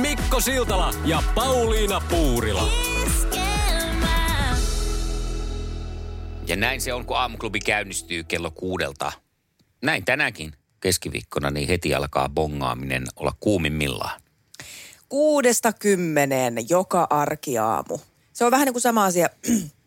Mikko Siltala ja Pauliina Puurila. Ja näin se on, kun aamuklubi käynnistyy kello kuudelta. Näin tänäänkin keskiviikkona, niin heti alkaa bongaaminen olla kuumimmillaan. kuudesta kymmeneen joka arkiaamu. Se on vähän niin kuin sama asia,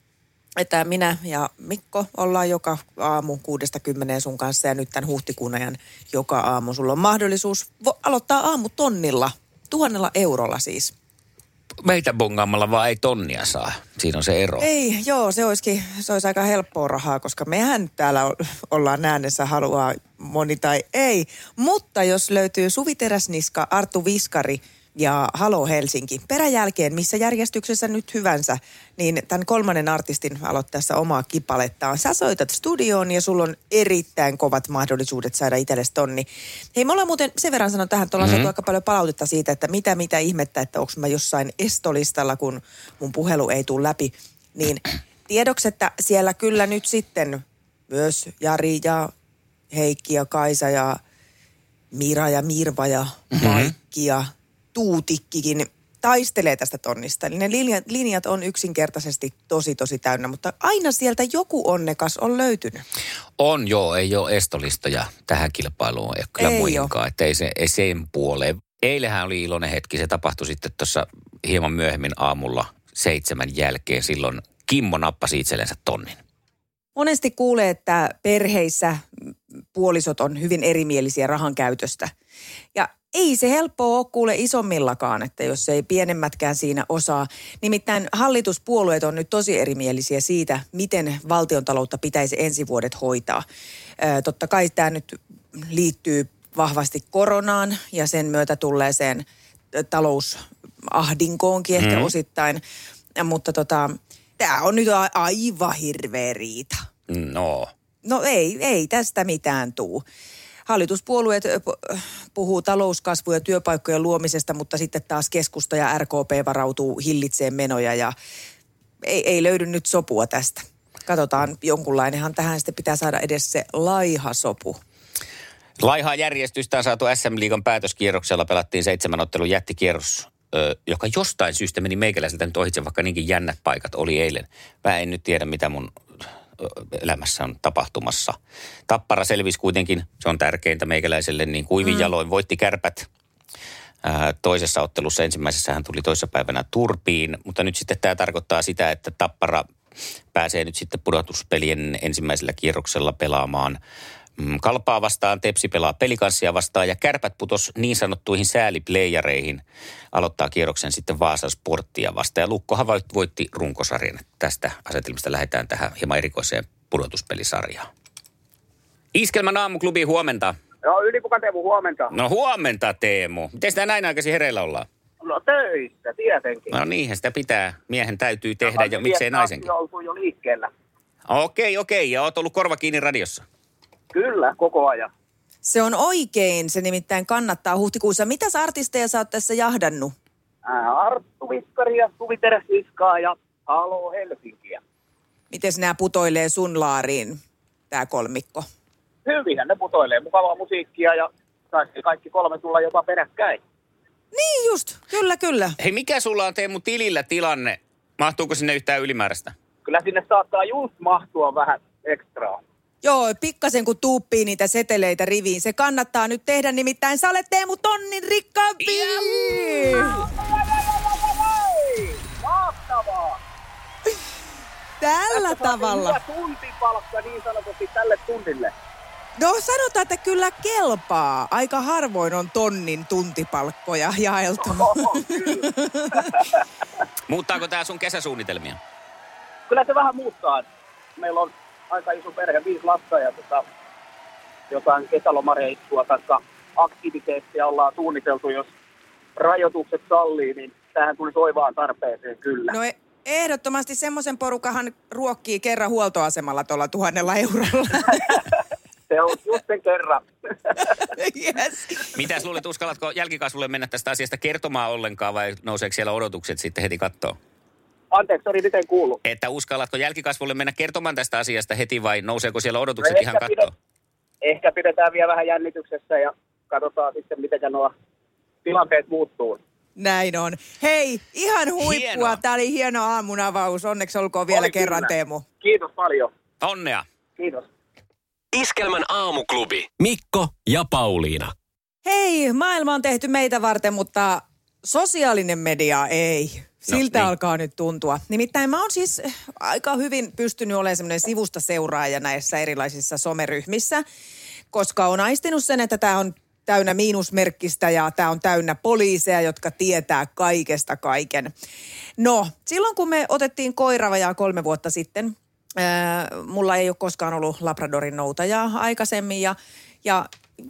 että minä ja Mikko ollaan joka aamu kuudesta kymmeneen sun kanssa ja nyt tämän huhtikuun ajan joka aamu. Sulla on mahdollisuus vo- aloittaa aamu tonnilla, tuhannella eurolla siis. Meitä bongaamalla vaan ei tonnia saa. Siinä on se ero. Ei, joo, se olisikin, se olisi aika helppoa rahaa, koska mehän täällä ollaan äänessä, haluaa moni tai ei. Mutta jos löytyy Suvi Teräsniska, Arttu Viskari ja Halo Helsinki peräjälkeen, missä järjestyksessä nyt hyvänsä, niin tämän kolmannen artistin aloittaessa omaa kipalettaan. Sä soitat studioon ja sulla on erittäin kovat mahdollisuudet saada itsellesi tonni. Hei, me ollaan muuten sen verran sanon tähän, että ollaan mm-hmm. saatu aika paljon palautetta siitä, että mitä mitä ihmettä, että onko mä jossain estolistalla, kun mun puhelu ei tule läpi. Niin tiedoksi, että siellä kyllä nyt sitten myös Jari ja Heikki ja Kaisa ja Mira ja Mirva ja Maikki ja Tuutikkikin taistelee tästä tonnista. Eli ne linjat, linjat on yksinkertaisesti tosi tosi täynnä, mutta aina sieltä joku onnekas on löytynyt. On joo, ei ole estolistoja tähän kilpailuun, ei kyllä Ei muihinkaan. Että ei, se, ei sen puoleen. Eilähän oli iloinen hetki, se tapahtui sitten tuossa hieman myöhemmin aamulla seitsemän jälkeen. Silloin Kimmo nappasi itsellensä tonnin. Monesti kuulee, että perheissä puolisot on hyvin erimielisiä rahan käytöstä. Ja ei se helppoa ole kuule isommillakaan, että jos ei pienemmätkään siinä osaa. Nimittäin hallituspuolueet on nyt tosi erimielisiä siitä, miten valtiontaloutta pitäisi ensi vuodet hoitaa. Ö, totta kai tämä nyt liittyy vahvasti koronaan ja sen myötä tulleeseen talousahdinkoonkin ehkä osittain. Ja, Mutta tota, tämä on nyt a- aivan hirveä riita. No, No ei, ei tästä mitään tuu. Hallituspuolueet puhuu talouskasvu- ja työpaikkojen luomisesta, mutta sitten taas keskusta ja RKP varautuu hillitseen menoja ja ei, ei löydy nyt sopua tästä. Katsotaan, jonkunlainenhan tähän sitten pitää saada edes se laiha sopu. Laihaa järjestystä on saatu SM-liigan päätöskierroksella. Pelattiin seitsemän ottelun jättikierros, joka jostain syystä meni meikäläiseltä nyt ohitse, vaikka niinkin jännät paikat oli eilen. Mä en nyt tiedä, mitä mun elämässä on tapahtumassa. Tappara selvisi kuitenkin, se on tärkeintä meikäläiselle, niin kuivin mm. jaloin voitti kärpät. Toisessa ottelussa ensimmäisessä hän tuli toissapäivänä turpiin, mutta nyt sitten tämä tarkoittaa sitä, että Tappara pääsee nyt sitten pudotuspelien ensimmäisellä kierroksella pelaamaan Kalpaa vastaan, Tepsi pelaa pelikanssia vastaan ja kärpät putos niin sanottuihin sääliplayereihin. Aloittaa kierroksen sitten Vaasan sporttia vastaan ja Lukkohan voit- voitti runkosarjan. Tästä asetelmista lähdetään tähän hieman erikoiseen pudotuspelisarjaan. Iskelmän aamuklubi huomenta. Joo, ylipuka Teemu, huomenta. No huomenta Teemu. Miten sitä näin aikaisin hereillä ollaan? No töissä, tietenkin. No niinhän sitä pitää. Miehen täytyy tehdä ja miksei naisenkin. Joutuu jo liikkeellä. Okei, okei. Ja oot ollut korva kiinni radiossa. Kyllä, koko ajan. Se on oikein, se nimittäin kannattaa huhtikuussa. Mitäs artisteja sä oot tässä jahdannut? Ää, Arttu Viskari ja Suvi Teräsniskaa ja Halo Helsinkiä. Miten nämä putoilee sun laariin, tämä kolmikko? Hyvinhän ne putoilee. Mukavaa musiikkia ja taisi kaikki kolme tulla jopa peräkkäin. Niin just, kyllä kyllä. Hei, mikä sulla on Teemu tilillä tilanne? Mahtuuko sinne yhtään ylimääräistä? Kyllä sinne saattaa just mahtua vähän ekstraa. Joo, pikkasen kun tuuppii niitä seteleitä riviin. Se kannattaa nyt tehdä, nimittäin sä olet Teemu tonnin rikkaampi. Mahtavaa! Tällä Tässä saatiin tavalla. Hyvä tuntipalkka niin sanotusti tälle tunnille. No sanotaan, että kyllä kelpaa. Aika harvoin on tonnin tuntipalkkoja jaeltu. Oho. Muuttaako tämä sun kesäsuunnitelmia? kyllä se vähän muuttaa. Meillä on aika iso perhe, viisi lasta ja tota, jotain kesälomareissua tai aktiviteettia ollaan suunniteltu, jos rajoitukset sallii, niin tähän tuli soivaan tarpeeseen kyllä. No e- ehdottomasti semmoisen porukahan ruokkii kerran huoltoasemalla tuolla tuhannella eurolla. Se on just sen kerran. yes. Mitäs luulet, uskallatko jälkikasvulle mennä tästä asiasta kertomaan ollenkaan vai nouseeko siellä odotukset sitten heti kattoon? Anteeksi, sori, miten kuuluu? Että uskallatko jälkikasvulle mennä kertomaan tästä asiasta heti vai nouseeko siellä odotukset No ihan ehkä kattoon? Ehkä pidetään vielä vähän jännityksessä ja katsotaan sitten, miten nuo tilanteet muuttuu. Näin on. Hei, ihan huippua. Hienoa. Tämä oli hieno aamun avaus. Onneksi olkoon vielä Oli kerran, kyllä. Teemu. Kiitos paljon. Onnea! Kiitos. Iskelmän aamuklubi. Mikko ja Pauliina. Hei, maailma on tehty meitä varten, mutta sosiaalinen media ei. Siltä niin. alkaa nyt tuntua. Nimittäin mä oon siis aika hyvin pystynyt olemaan semmoinen sivusta seuraaja näissä erilaisissa someryhmissä, koska on aistinut sen, että tämä on täynnä miinusmerkkistä ja tämä on täynnä poliiseja, jotka tietää kaikesta kaiken. No, silloin kun me otettiin koira vajaa kolme vuotta sitten, ää, mulla ei ole koskaan ollut Labradorin noutajaa aikaisemmin ja, ja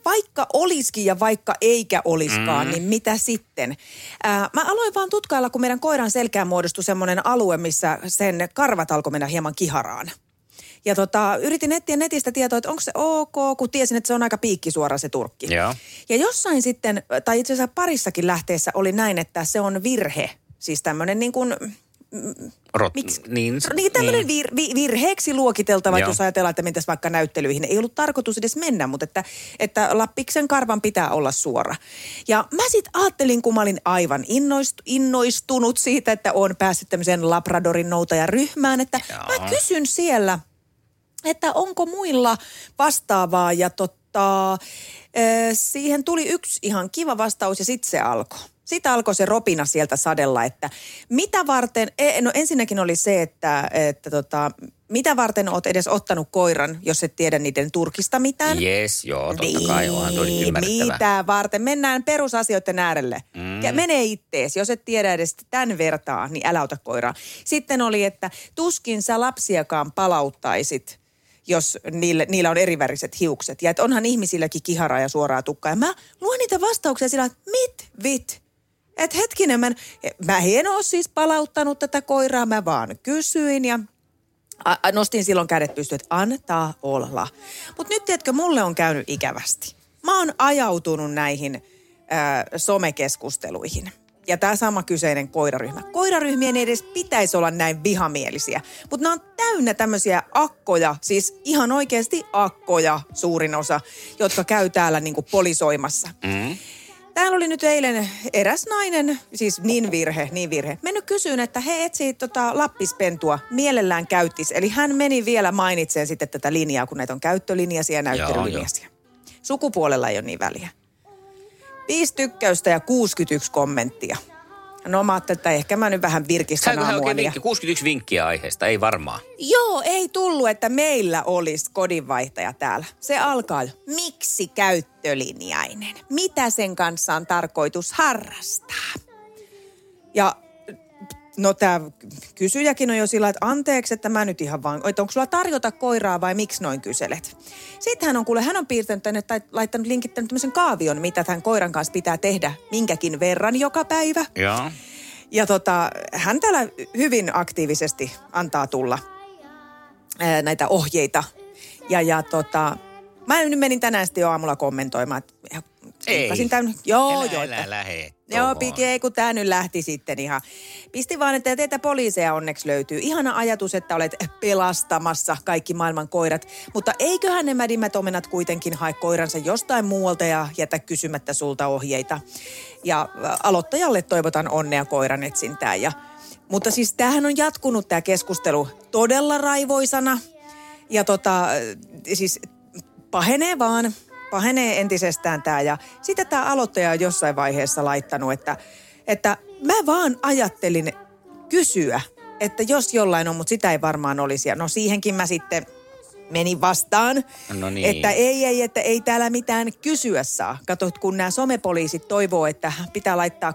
vaikka olisikin ja vaikka eikä olisikaan, mm. niin mitä sitten? Ää, mä aloin vaan tutkailla, kun meidän koiran selkään muodostui semmoinen alue, missä sen karvat alkoi mennä hieman kiharaan. Ja tota, yritin etsiä netistä tietoa, että onko se ok, kun tiesin, että se on aika piikkisuora se turkki. Joo. Ja jossain sitten, tai itse asiassa parissakin lähteessä oli näin, että se on virhe. Siis tämmöinen niin kuin, Rot, Miksi? Niin, niin tämmöinen vir, vi, virheeksi luokiteltava, Joo. jos ajatellaan, että mentäisiin vaikka näyttelyihin. Ei ollut tarkoitus edes mennä, mutta että, että lappiksen karvan pitää olla suora. Ja mä sitten ajattelin, kun mä olin aivan innoist, innoistunut siitä, että on päässyt tämmöiseen Labradorin noutajaryhmään, että Joo. mä kysyn siellä, että onko muilla vastaavaa ja totta, siihen tuli yksi ihan kiva vastaus ja sitten se alkoi. Sitten alkoi se ropina sieltä sadella, että mitä varten, e, no ensinnäkin oli se, että, että tota, mitä varten oot edes ottanut koiran, jos et tiedä niiden turkista mitään. Yes, joo, totta kai, onhan toi ymmärrettävää. Mitä varten? Mennään perusasioiden äärelle. Mm. Mene ittees. Jos et tiedä edes tämän vertaa, niin älä ota koiraa. Sitten oli, että tuskin sä lapsiakaan palauttaisit, jos niille, niillä on eriväriset hiukset. Ja että onhan ihmisilläkin kiharaa ja suoraa tukkaa. Ja mä luen niitä vastauksia sillä, että mit vit? Et hetkinen, mä, mä en ole siis palauttanut tätä koiraa, mä vaan kysyin ja a- nostin silloin kädet pystyyn, että antaa olla. Mutta nyt tiedätkö, mulle on käynyt ikävästi. Mä oon ajautunut näihin ää, somekeskusteluihin. Ja tämä sama kyseinen koiraryhmä. Koiraryhmien ei edes pitäisi olla näin vihamielisiä. Mutta nämä on täynnä tämmöisiä akkoja, siis ihan oikeasti akkoja suurin osa, jotka käy täällä niinku polisoimassa. Mm. Täällä oli nyt eilen eräs nainen, siis niin virhe, niin virhe. Mennyt kysyyn, että he etsii tota lappispentua, mielellään käyttis. Eli hän meni vielä mainitseen sitten tätä linjaa, kun näitä on käyttölinjaisia ja näyttelylinjaisia. Sukupuolella ei ole niin väliä. Viisi tykkäystä ja 61 kommenttia. No mä ajattelin, että ehkä mä nyt vähän virkistän Saiko hän aamuani. vinkki? 61 vinkkiä aiheesta, ei varmaan. Joo, ei tullut, että meillä olisi kodinvaihtaja täällä. Se alkaa jo. Miksi käyttölinjainen? Mitä sen kanssa on tarkoitus harrastaa? Ja no tämä kysyjäkin on jo sillä, että anteeksi, että mä nyt ihan vaan, että onko sulla tarjota koiraa vai miksi noin kyselet? Sitten hän on kuule, hän on piirtänyt tänne tai laittanut linkittänyt tämmöisen kaavion, mitä tämän koiran kanssa pitää tehdä minkäkin verran joka päivä. Joo. Ja tota, hän täällä hyvin aktiivisesti antaa tulla ää, näitä ohjeita. Ja, ja tota, mä nyt menin tänään sitten jo aamulla kommentoimaan. että kliikkasin Tämän, joo, älä, joo. älä että- lähe Joo, pike, kun tämä nyt lähti sitten ihan. Pisti vaan, että teitä poliiseja onneksi löytyy. Ihana ajatus, että olet pelastamassa kaikki maailman koirat. Mutta eiköhän ne mädimmät omenat kuitenkin hae koiransa jostain muualta ja jätä kysymättä sulta ohjeita. Ja ä, aloittajalle toivotan onnea koiran etsintään. Ja, mutta siis tämähän on jatkunut tämä keskustelu todella raivoisana. Ja tota, siis pahenee vaan, pahenee entisestään tämä. Ja sitten tämä aloittaja on jossain vaiheessa laittanut, että, että mä vaan ajattelin kysyä, että jos jollain on, mutta sitä ei varmaan olisi. Ja no siihenkin mä sitten menin vastaan, No niin. että ei, ei, että ei täällä mitään kysyä saa. Kato, kun nämä somepoliisit toivoo, että pitää laittaa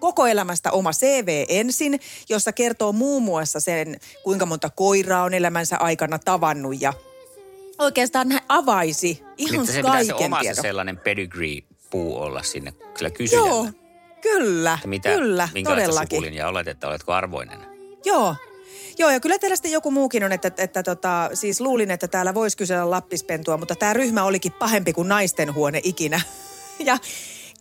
koko elämästä oma CV ensin, jossa kertoo muun muassa sen, kuinka monta koiraa on elämänsä aikana tavannut ja oikeastaan hän avaisi ihan Niin, se se kaiken omassa tiedon. sellainen pedigree-puu olla sinne sillä kysyjällä. Joo, Kyllä, Että mitä, kyllä, minkälaista todellakin. sukulinjaa olet, että oletko arvoinen? Joo. Joo, ja kyllä teillä sitten joku muukin on, että, että tota, siis luulin, että täällä voisi kysellä lappispentua, mutta tämä ryhmä olikin pahempi kuin naisten huone ikinä. Ja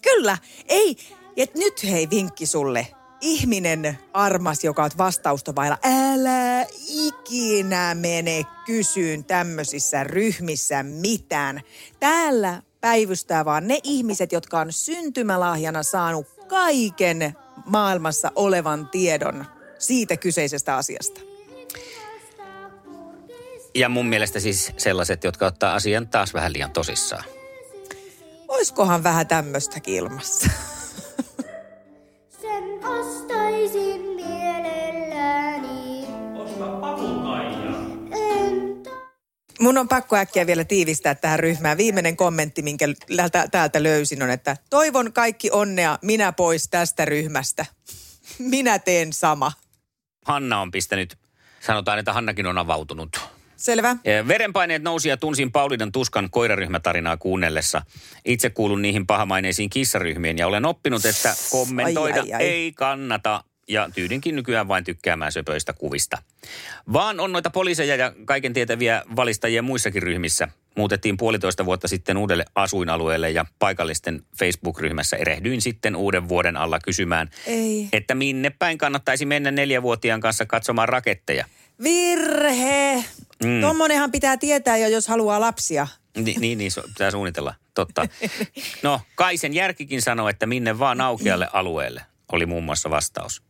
kyllä, ei, et nyt hei vinkki sulle. Ihminen armas, joka oot vastausta vailla, älä ikinä mene kysyyn tämmöisissä ryhmissä mitään. Täällä päivystää vaan ne ihmiset, jotka on syntymälahjana saanut kaiken maailmassa olevan tiedon siitä kyseisestä asiasta. Ja mun mielestä siis sellaiset, jotka ottaa asian taas vähän liian tosissaan. Oiskohan vähän tämmöistäkin ilmassa? Mun on pakko äkkiä vielä tiivistää tähän ryhmään. Viimeinen kommentti, minkä täältä, täältä löysin on, että toivon kaikki onnea, minä pois tästä ryhmästä. Minä teen sama. Hanna on pistänyt, sanotaan, että Hannakin on avautunut. Selvä? Verenpaineet nousi ja tunsin Paulinan tuskan koiraryhmätarinaa kuunnellessa. Itse kuulun niihin pahamaineisiin kissaryhmiin ja olen oppinut, että kommentoida Ai, ai, ai. ei kannata ja tyydynkin nykyään vain tykkäämään söpöistä kuvista. Vaan on noita poliiseja ja kaiken tietäviä valistajia muissakin ryhmissä. Muutettiin puolitoista vuotta sitten uudelle asuinalueelle ja paikallisten Facebook-ryhmässä erehdyin sitten uuden vuoden alla kysymään, Ei. että minne päin kannattaisi mennä neljävuotiaan kanssa katsomaan raketteja. Virhe! Mm. Mm. Tuommoinenhan pitää tietää jo, jos haluaa lapsia. Ni, niin, niin, pitää suunnitella. Totta. No, Kaisen järkikin sanoo, että minne vaan aukealle alueelle, oli muun muassa vastaus.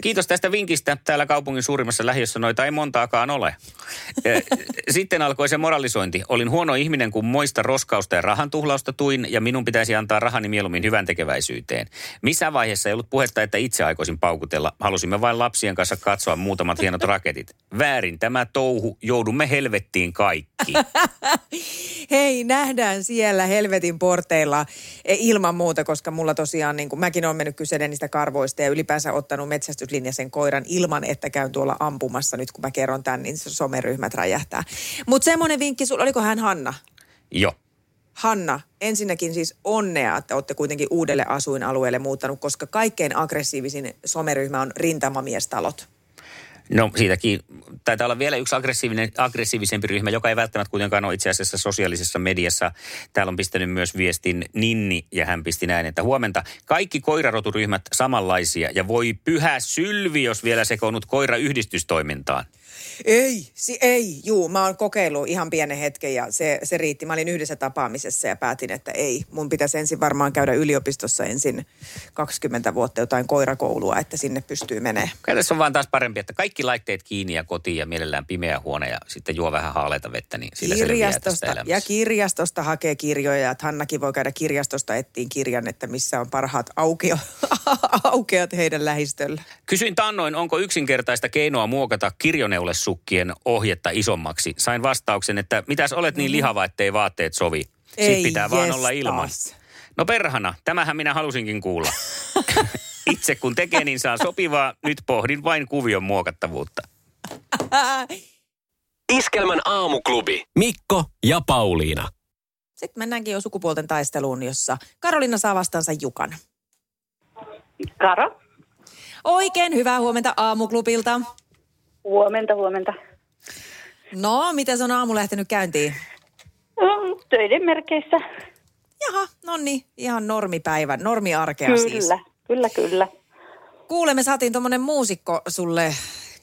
Kiitos tästä vinkistä. Täällä kaupungin suurimmassa lähiössä noita ei montaakaan ole. Eh, Sitten alkoi se moralisointi. Olin huono ihminen, kun moista roskausta ja rahan tuhlausta tuin, ja minun pitäisi antaa rahani mieluummin hyvän tekeväisyyteen. Missään vaiheessa ei ollut puhetta, että itse aikoisin paukutella. Halusimme vain lapsien kanssa katsoa muutamat hienot raketit. Väärin tämä touhu. Joudumme helvettiin kaikki. Hei, nähdään siellä helvetin porteilla e, ilman muuta, koska mulla tosiaan, niin kuin mäkin olen mennyt kyselemään niistä karvoista ja ylipäänsä ottanut metsästyslinjaisen koiran ilman, että käyn tuolla ampumassa. Nyt kun mä kerron tämän, niin someryhmät räjähtää. Mutta semmoinen vinkki, sulla, oliko hän Hanna? Joo. Hanna, ensinnäkin siis onnea, että olette kuitenkin uudelle asuinalueelle muuttanut, koska kaikkein aggressiivisin someryhmä on rintamamiestalot. No siitäkin taitaa olla vielä yksi aggressiivinen, aggressiivisempi ryhmä, joka ei välttämättä kuitenkaan ole itse asiassa sosiaalisessa mediassa. Täällä on pistänyt myös viestin Ninni ja hän pisti näin, että huomenta. Kaikki koiraroturyhmät samanlaisia ja voi pyhä sylvi, jos vielä sekoonnut koirayhdistystoimintaan. Ei, si- ei, juu, mä oon kokeillut ihan pienen hetken ja se, se riitti. Mä olin yhdessä tapaamisessa ja päätin, että ei. Mun pitäisi ensin varmaan käydä yliopistossa ensin 20 vuotta jotain koirakoulua, että sinne pystyy menemään. Kyllä tässä on vaan taas parempi, että kaikki laitteet kiinni ja kotiin ja mielellään pimeä huone ja sitten juo vähän haaleita vettä, niin sillä Kirjastosta, elämässä. ja kirjastosta hakee kirjoja, ja että Hannakin voi käydä kirjastosta etsiin kirjan, että missä on parhaat aukio, aukeat heidän lähistöllä. Kysyin tannoin, onko yksinkertaista keinoa muokata kirjoneulessukkien ohjetta isommaksi. Sain vastauksen, että mitäs olet niin lihava, ettei vaatteet sovi. Sitten Ei pitää vaan olla jestas. ilman. No perhana, tämähän minä halusinkin kuulla. Itse kun tekee, niin saa sopivaa. Nyt pohdin vain kuvion muokattavuutta. Iskelmän aamuklubi. Mikko ja Pauliina. Sitten mennäänkin jo sukupuolten taisteluun, jossa Karolina saa vastaansa Jukan. Karo, Oikein hyvää huomenta aamuklubilta. Huomenta, huomenta. No, miten se on aamu lähtenyt käyntiin? Mm, Töiden merkeissä. Jaha, no niin, ihan normipäivä, normiarkea Kyllä, siis. kyllä, kyllä. Kuule, me saatiin tuommoinen muusikko sulle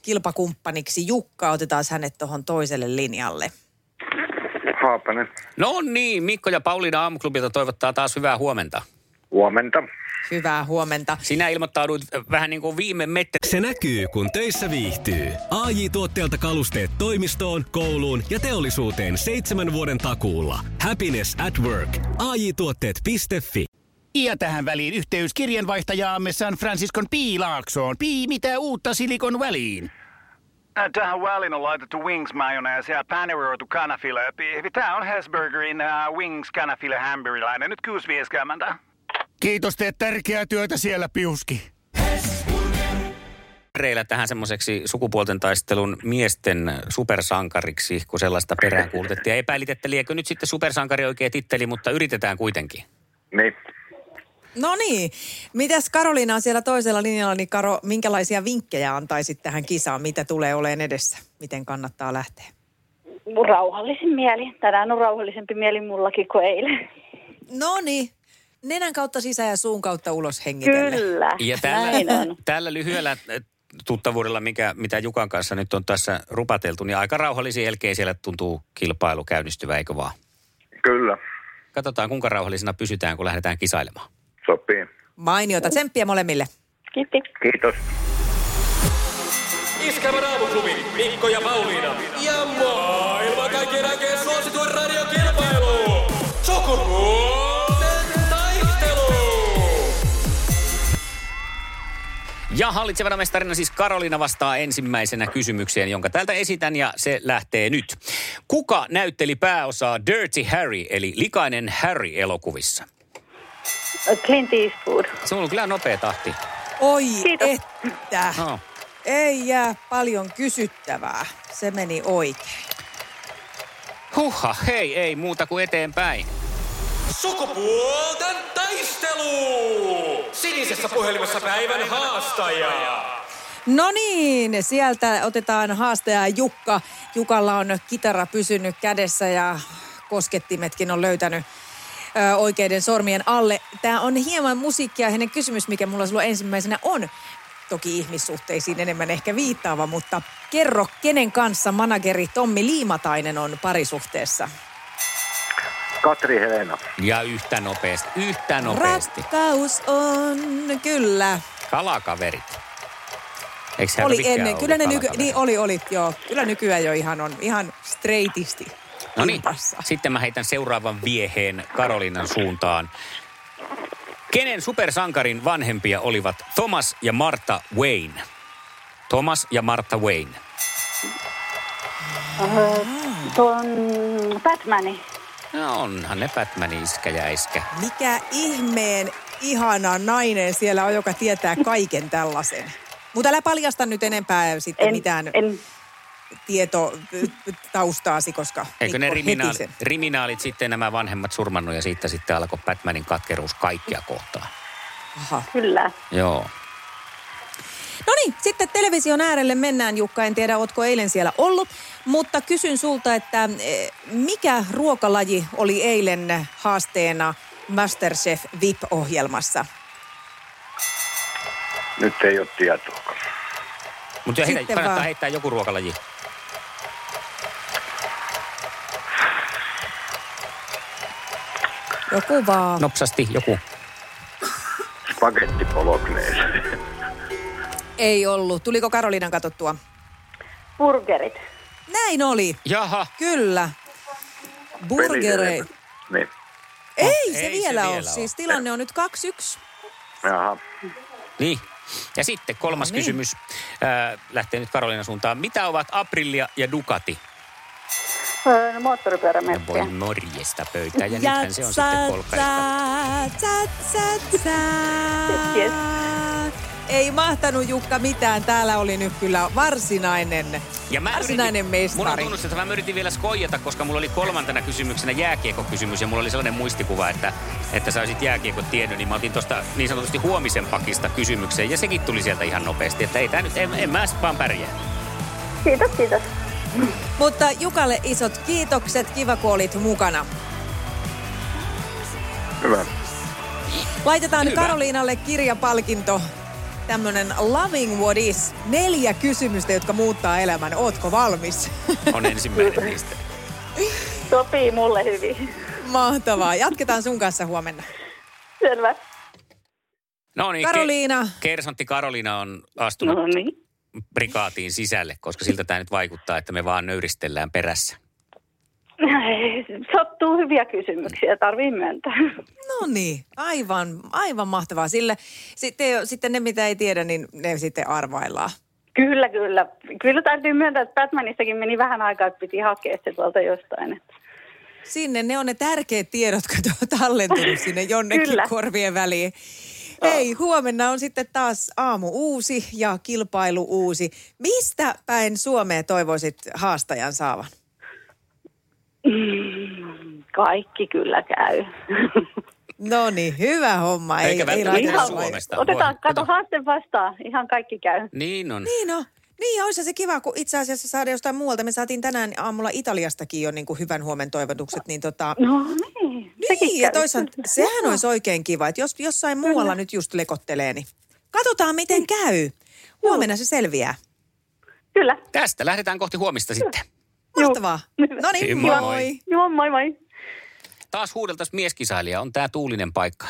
kilpakumppaniksi. Jukka, otetaan hänet tuohon toiselle linjalle. Haapanen. No niin, Mikko ja Pauliina aamuklubilta toivottaa taas hyvää huomenta. Huomenta. Hyvää huomenta. Sinä ilmoittauduit vähän niin kuin viime mettä. Se näkyy, kun töissä viihtyy. ai tuotteelta kalusteet toimistoon, kouluun ja teollisuuteen seitsemän vuoden takuulla. Happiness at work. ai tuotteetfi Ja tähän väliin yhteys kirjanvaihtajaamme San Franciscon Piilaaksoon. Pii, mitä uutta Silikon väliin? Äh, Tähän väliin on laitettu wings mayonnaise ja paneroitu kanafila. Tämä on Hesburgerin uh, wings kanafila hamburilainen. Nyt 6.50. Kiitos, teet tärkeää työtä siellä, Piuski. reillä tähän semmoiseksi sukupuolten taistelun miesten supersankariksi, kun sellaista perään kuulutettiin. Ja epäilit, että liekö nyt sitten supersankari oikea titteli, mutta yritetään kuitenkin. Niin. No niin. Mitäs Karoliina on siellä toisella linjalla, niin Karo, minkälaisia vinkkejä antaisit tähän kisaan? Mitä tulee olemaan edessä? Miten kannattaa lähteä? Rauhallisin mieli. Tänään on rauhallisempi mieli mullakin kuin eilen. No niin. Nenän kautta sisään ja suun kautta ulos hengitellä. Kyllä, Ja tällä, näin on. tällä lyhyellä äh, tuttavuudella, mikä, mitä Jukan kanssa nyt on tässä rupateltu, niin aika rauhallisin jälkeen siellä tuntuu kilpailu käynnistyvä, eikö vaan? Kyllä, Katsotaan, kuinka rauhallisena pysytään, kun lähdetään kisailemaan. sopii. Mainiota. Tsemppiä molemmille. Kiitti. Kiitos. Iskävä raamuklubi, Mikko ja Pauliina. Ja maailman kaikkien aikeen Ja hallitsevana mestarina siis Karoliina vastaa ensimmäisenä kysymykseen, jonka täältä esitän ja se lähtee nyt. Kuka näytteli pääosaa Dirty Harry eli Likainen Harry elokuvissa? Clint Eastwood. Se on ollut kyllä nopea tahti. Oi Kiitos. että. No. Ei jää paljon kysyttävää. Se meni oikein. Huhha, hei, ei muuta kuin eteenpäin. Sukupuolten taistelu. Sinisessä puhelimessa päivän haastaja. No niin, sieltä otetaan haastaja Jukka. Jukalla on kitara pysynyt kädessä ja koskettimetkin on löytänyt oikeiden sormien alle. Tämä on hieman musiikkia. Hänen kysymys, mikä mulla sulla ensimmäisenä on, toki ihmissuhteisiin enemmän ehkä viittaava, mutta kerro, kenen kanssa manageri Tommi Liimatainen on parisuhteessa? Katri Helena. Ja yhtä nopeasti, yhtä nopeasti. Rakkaus on, kyllä. Kalakaverit. Eikö Oli ennen, ollut kyllä ne nyky, niin oli, oli, joo. Kyllä nykyään jo ihan on, ihan straightisti. No niin, sitten mä heitän seuraavan vieheen Karolinan suuntaan. Kenen supersankarin vanhempia olivat Thomas ja Martha Wayne? Thomas ja Martha Wayne. Tuon Batmani. No onhan ne Batmanin iskä ja iskä. Mikä ihmeen ihana nainen siellä on, joka tietää kaiken tällaisen. Mutta älä paljasta nyt enempää sitten En, mitään en, tietotaustaasi, koska Eikö ne riminaali, riminaalit sitten nämä vanhemmat surmannut ja siitä sitten alkoi Batmanin katkeruus kaikkia kohtaan? Aha. kyllä. Joo. No niin, sitten television äärelle mennään, Jukka. En tiedä, ootko eilen siellä ollut, mutta kysyn sulta, että eh, mikä ruokalaji oli eilen haasteena Masterchef VIP-ohjelmassa? Nyt ei ole tietoa. Mutta heitä, Sitten kannattaa vaan. heittää joku ruokalaji. Joku vaan. Nopsasti joku. Spagetti Bolognese. Ei ollut. Tuliko Karoliinan katsottua? Burgerit. Näin oli. Jaha. Kyllä. Burgere. Niin. Ei se Ei se vielä ole. vielä ole. Siis tilanne on nyt 2-1. Jaha. Niin. Ja sitten kolmas No niin. kysymys äh, lähtee nyt Karolinan suuntaan. Mitä ovat Aprilia ja Ducati? Öö, Ja moottoriperämerkkiä. voi morjesta pöytään. Ja nythän se on sitten. Yes. Ei mahtanut Jukka mitään. Täällä oli nyt kyllä varsinainen, Ja mä varsinainen Mun on mestari. tunnustettava, mä yritin vielä skoijata, koska mulla oli kolmantena kysymyksenä jääkiekko-kysymys ja mulla oli sellainen muistikuva, että, että sä olisit jääkiekko tiennyt, niin mä otin tuosta niin sanotusti huomisen pakista kysymykseen ja sekin tuli sieltä ihan nopeasti, että ei tää nyt, en, en mä vaan pärjää. Kiitos, kiitos. Mutta Jukalle isot kiitokset. Kiva, kun olit mukana. Hyvä. Laitetaan Hyvä. Karoliinalle kirjapalkinto. Tämmönen Loving What Is. Neljä kysymystä, jotka muuttaa elämän. Ootko valmis? On ensimmäinen niistä. Sopii mulle hyvin. Mahtavaa. Jatketaan sun kanssa huomenna. Selvä. No niin, Karoliina. Ke- Kersantti Karoliina on astunut No niin. prikaatiin sisälle, koska siltä tämä nyt vaikuttaa, että me vaan nöyristellään perässä. Sattuu hyviä kysymyksiä, tarvii myöntää. No niin, aivan, aivan mahtavaa. Sille, sitten, sitten ne, mitä ei tiedä, niin ne sitten arvaillaan. Kyllä, kyllä. Kyllä täytyy myöntää, että Batmanissakin meni vähän aikaa, että piti hakea se tuolta jostain. Että. Sinne ne on ne tärkeät tiedot, kun on tallentunut sinne jonnekin Kyllä. korvien väliin. Hei, huomenna on sitten taas aamu uusi ja kilpailu uusi. Mistä päin Suomea toivoisit haastajan saavan? Mm, kaikki kyllä käy. No niin, hyvä homma. Ei, Eikä ei välttämättä laiteta Suomesta. Otetaan, Voi- kato haaste vastaan. Ihan kaikki käy. Niin on. Niin no. Niin, olisi se kiva, kun itse asiassa saada jostain muualta. Me saatiin tänään aamulla Italiastakin jo niin kuin hyvän huomen toivotukset, niin tota... No niin, sekin Niin, ja käy. toisaalta sehän olisi oikein kiva, että jos jossain muualla nyt just lekottelee, niin katsotaan miten käy. Huomenna se selviää. Kyllä. Tästä lähdetään kohti huomista sitten. Mahtavaa. No niin, Moi, moi. moi. Joo, moi moi. Taas huudeltas mieskisailija. On tää tuulinen paikka.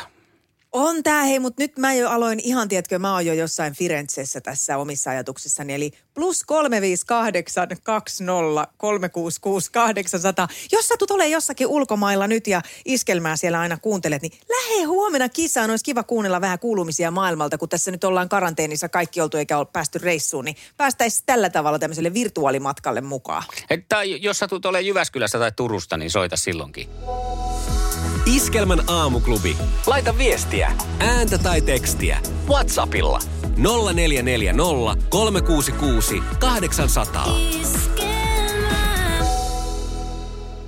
On tää, hei, mutta nyt mä jo aloin ihan, tiedätkö, mä oon jo jossain Firenzessä tässä omissa ajatuksissani. Eli plus 358 20 366 800. Jos satut ole jossakin ulkomailla nyt ja iskelmää siellä aina kuuntelet, niin lähe huomenna kisaan. Olisi kiva kuunnella vähän kuulumisia maailmalta, kun tässä nyt ollaan karanteenissa kaikki oltu eikä ole päästy reissuun. Niin päästäisiin tällä tavalla tämmöiselle virtuaalimatkalle mukaan. Että jos satut ole Jyväskylässä tai Turusta, niin soita silloinkin. Iskelmän aamuklubi. Laita viestiä, ääntä tai tekstiä. Whatsappilla 0440 366 800.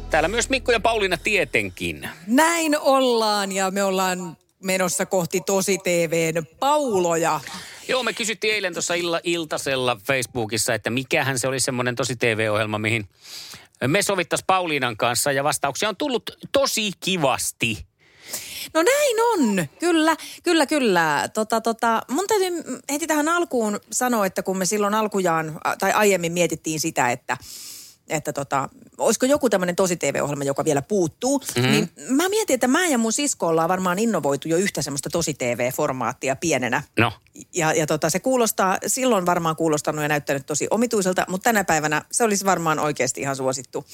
Täällä myös Mikko ja Pauliina tietenkin. Näin ollaan ja me ollaan menossa kohti tosi TVn pauloja. Joo, me kysyttiin eilen tuossa illa, iltasella Facebookissa, että mikähän se oli semmoinen tosi TV-ohjelma, mihin me sovittas Pauliinan kanssa ja vastauksia on tullut tosi kivasti. No näin on, kyllä, kyllä, kyllä. Tota, tota, mun täytyy heti tähän alkuun sanoa, että kun me silloin alkujaan tai aiemmin mietittiin sitä, että että tota, olisiko joku tämmöinen tosi TV-ohjelma, joka vielä puuttuu, mm-hmm. niin mä mietin, että mä ja mun sisko ollaan varmaan innovoitu jo yhtä semmoista tosi TV-formaattia pienenä. No, Ja, ja tota, se kuulostaa, silloin varmaan kuulostanut ja näyttänyt tosi omituiselta, mutta tänä päivänä se olisi varmaan oikeasti ihan suosittu.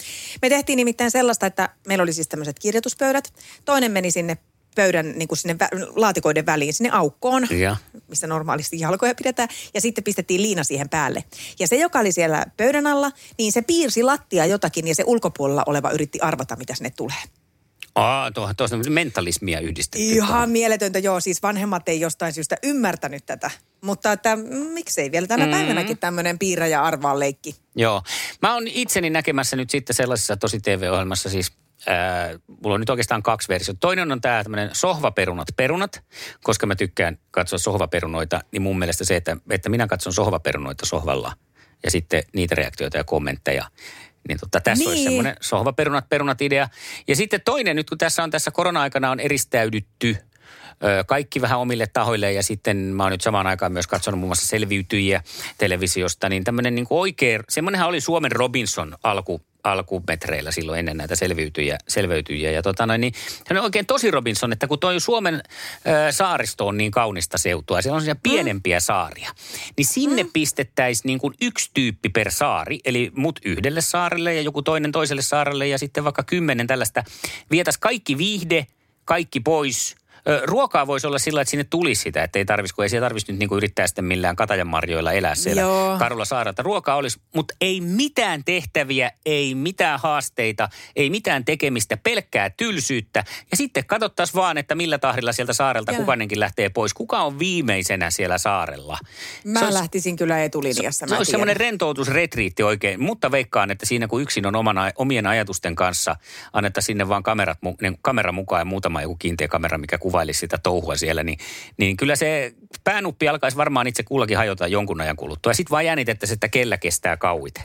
Me tehtiin nimittäin sellaista, että meillä oli siis tämmöiset kirjoituspöydät. Toinen meni sinne pöydän niin kuin sinne vä- laatikoiden väliin, sinne aukkoon, Ja. missä normaalisti jalkoja pidetään, ja sitten pistettiin liina siihen päälle. Ja se, joka oli siellä pöydän alla, niin se piirsi lattia jotakin, ja se ulkopuolella oleva yritti arvata, mitä sinne tulee. Aa, tuohon tuossa on mentalismia yhdistetty. Ihan mieletöntä, joo. Siis vanhemmat ei jostain syystä ymmärtänyt tätä. Mutta että mm, miksei vielä tänä mm. päivänäkin tämmöinen piirrä ja arvaa leikki. Joo. Mä oon itseni näkemässä nyt sitten sellaisessa tosi TV-ohjelmassa siis, ää, mulla on nyt oikeastaan kaksi versiota. Toinen on tämä tämmöinen sohvaperunat perunat, koska mä tykkään katsoa sohvaperunoita, niin mun mielestä se, että, että minä katson sohvaperunoita sohvalla ja sitten niitä reaktioita ja kommentteja. Niin tota, tässä niin. olisi semmoinen sohvaperunat perunat idea. Ja sitten toinen, nyt kun tässä on tässä korona-aikana on eristäydytty kaikki vähän omille tahoille ja sitten mä oon nyt samaan aikaan myös katsonut muun muassa selviytyjiä televisiosta, niin tämmöinen niin oikein, semmoinenhan oli Suomen Robinson alku, alkumetreillä silloin ennen näitä selviytyjiä, selviytyjiä. Ja tota noin, niin se on oikein tosi Robinson, että kun toi Suomen ö, saaristo on niin kaunista seutua, siellä on sellaisia pienempiä saaria, niin sinne pistettäisiin niin kuin yksi tyyppi per saari, eli mut yhdelle saarelle ja joku toinen toiselle saarelle ja sitten vaikka kymmenen tällaista. Vietäisi kaikki viihde, kaikki pois. Ruokaa voisi olla sillä, että sinne tulisi sitä, että ei tarvitsisi, kun ei siellä tarvitsisi nyt niin kuin yrittää sitten millään katajanmarjoilla elää siellä Joo. karulla saarelta. Ruokaa olisi, mutta ei mitään tehtäviä, ei mitään haasteita, ei mitään tekemistä, pelkkää tylsyyttä. Ja sitten katsottaisiin vaan, että millä tahdilla sieltä saarelta Joo. kukainenkin lähtee pois. Kuka on viimeisenä siellä saarella? Mä Se olisi- lähtisin kyllä etulinjassa. se mä olisi semmoinen rentoutusretriitti oikein, mutta veikkaan, että siinä kun yksin on omana, omien ajatusten kanssa, annettaisiin sinne vaan kamerat, ne, kamera mukaan ja muutama joku kiinteä kamera, mikä kuvailisi sitä touhua siellä, niin, niin kyllä se päänuppi alkaisi varmaan itse kullakin hajota jonkun ajan kuluttua. Ja sitten vaan jännitettäisiin, että kellä kestää kauite.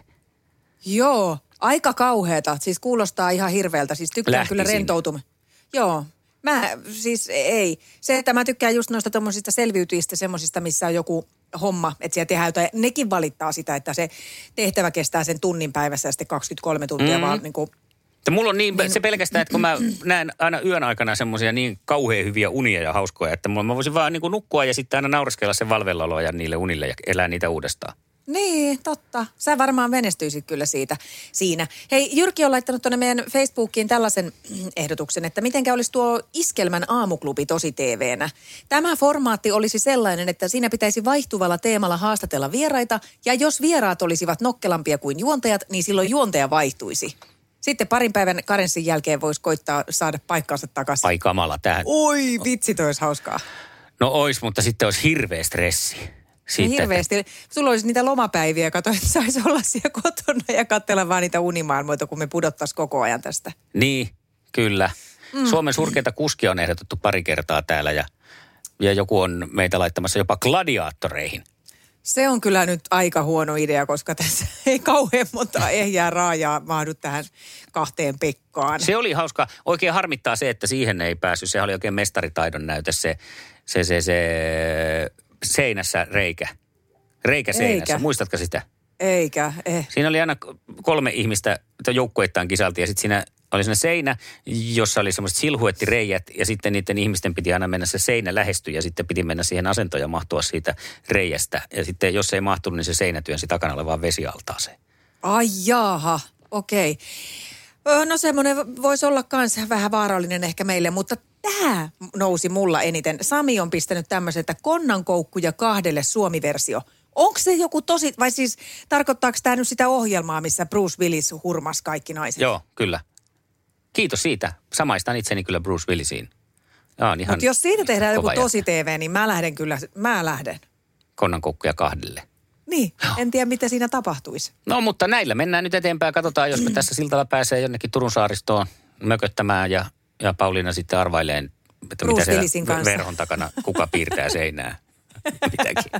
Joo, aika kauheata. Siis kuulostaa ihan hirveältä. Siis tykkään Lähtisin. kyllä rentoutumaan. Joo. Mä siis ei. Se, että mä tykkään just noista tuommoisista selviytyjistä, semmoisista, missä on joku homma, että siellä tehdään jotain. Nekin valittaa sitä, että se tehtävä kestää sen tunnin päivässä ja sitten 23 tuntia mm. vaan niin kuin, Että mulla on niin, se pelkästään, että kun mä näen aina yön aikana semmoisia niin kauhean hyviä unia ja hauskoja, että mulla, mä voisin vaan niin kuin nukkua ja sitten aina naureskella sen valvellaoloa ja niille unille ja elää niitä uudestaan. Niin, totta. Sä varmaan menestyisit kyllä siitä siinä. Hei, Jyrki on laittanut tuonne meidän Facebookiin tällaisen ehdotuksen, että mitenkä olisi tuo Iskelmän aamuklubi tosi TVnä. Tämä formaatti olisi sellainen, että siinä pitäisi vaihtuvalla teemalla haastatella vieraita, ja jos vieraat olisivat nokkelampia kuin juontajat, niin silloin juontaja vaihtuisi. Sitten parin päivän karenssin jälkeen voisi koittaa saada paikkaansa takaisin. Ai kamala tähän. Oi, vitsi, toi olisi hauskaa. No ois, mutta sitten olisi hirveä stressi. Siitä, Siitä, hirveästi. Sulla olisi niitä lomapäiviä, kato, että saisi olla siellä kotona ja katsella vaan niitä unimaailmoita, kun me pudottaisiin koko ajan tästä. Niin, kyllä. Mm. Suomen surkeita kuskia on ehdotettu pari kertaa täällä ja, ja joku on meitä laittamassa jopa gladiaattoreihin. Se on kyllä nyt aika huono idea, koska tässä ei kauhean monta ehjää raajaa mahdu tähän kahteen Pekkaan. Se oli hauska. Oikein harmittaa se, että siihen ei päässyt. Se oli oikein mestaritaidon näyte se, se, se, se seinässä reikä. Reikä seinässä. Eikä. Muistatko sitä? Eikä, eh. Siinä oli aina kolme ihmistä, joukkueittain kisalti ja sitten siinä oli sellainen seinä, jossa oli semmoiset silhuettireijät ja sitten niiden ihmisten piti aina mennä se seinä lähestyä ja sitten piti mennä siihen asentoon ja mahtua siitä reiästä. Ja sitten jos ei mahtunut, niin se seinä työnsi takana olevaan vesialtaaseen. Ai jaaha, okei. Ö, No semmoinen voisi olla myös vähän vaarallinen ehkä meille, mutta tämä nousi mulla eniten. Sami on pistänyt tämmöisen, että konnankoukkuja kahdelle suomiversio. Onko se joku tosi, vai siis tarkoittaako tämä nyt sitä ohjelmaa, missä Bruce Willis hurmas kaikki naiset? Joo, kyllä. Kiitos siitä. Samaistan itseni kyllä Bruce Willisiin. Ja on ihan Mutta jos siitä tehdään joku tosi jätkä. TV, niin mä lähden kyllä, mä lähden. Konnankoukkuja kahdelle. Niin, en tiedä mitä siinä tapahtuisi. No mutta näillä mennään nyt eteenpäin. Katsotaan, jos me tässä siltalla pääsee jonnekin Turun saaristoon mököttämään ja, ja Pauliina sitten arvailee, että Bruce mitä siellä Willisin kanssa. verhon takana, kuka piirtää seinää. Mitäkin.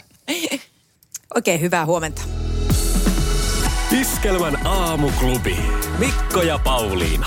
Oikein hyvää huomenta. Iskelmän aamuklubi. Mikko ja Pauliina.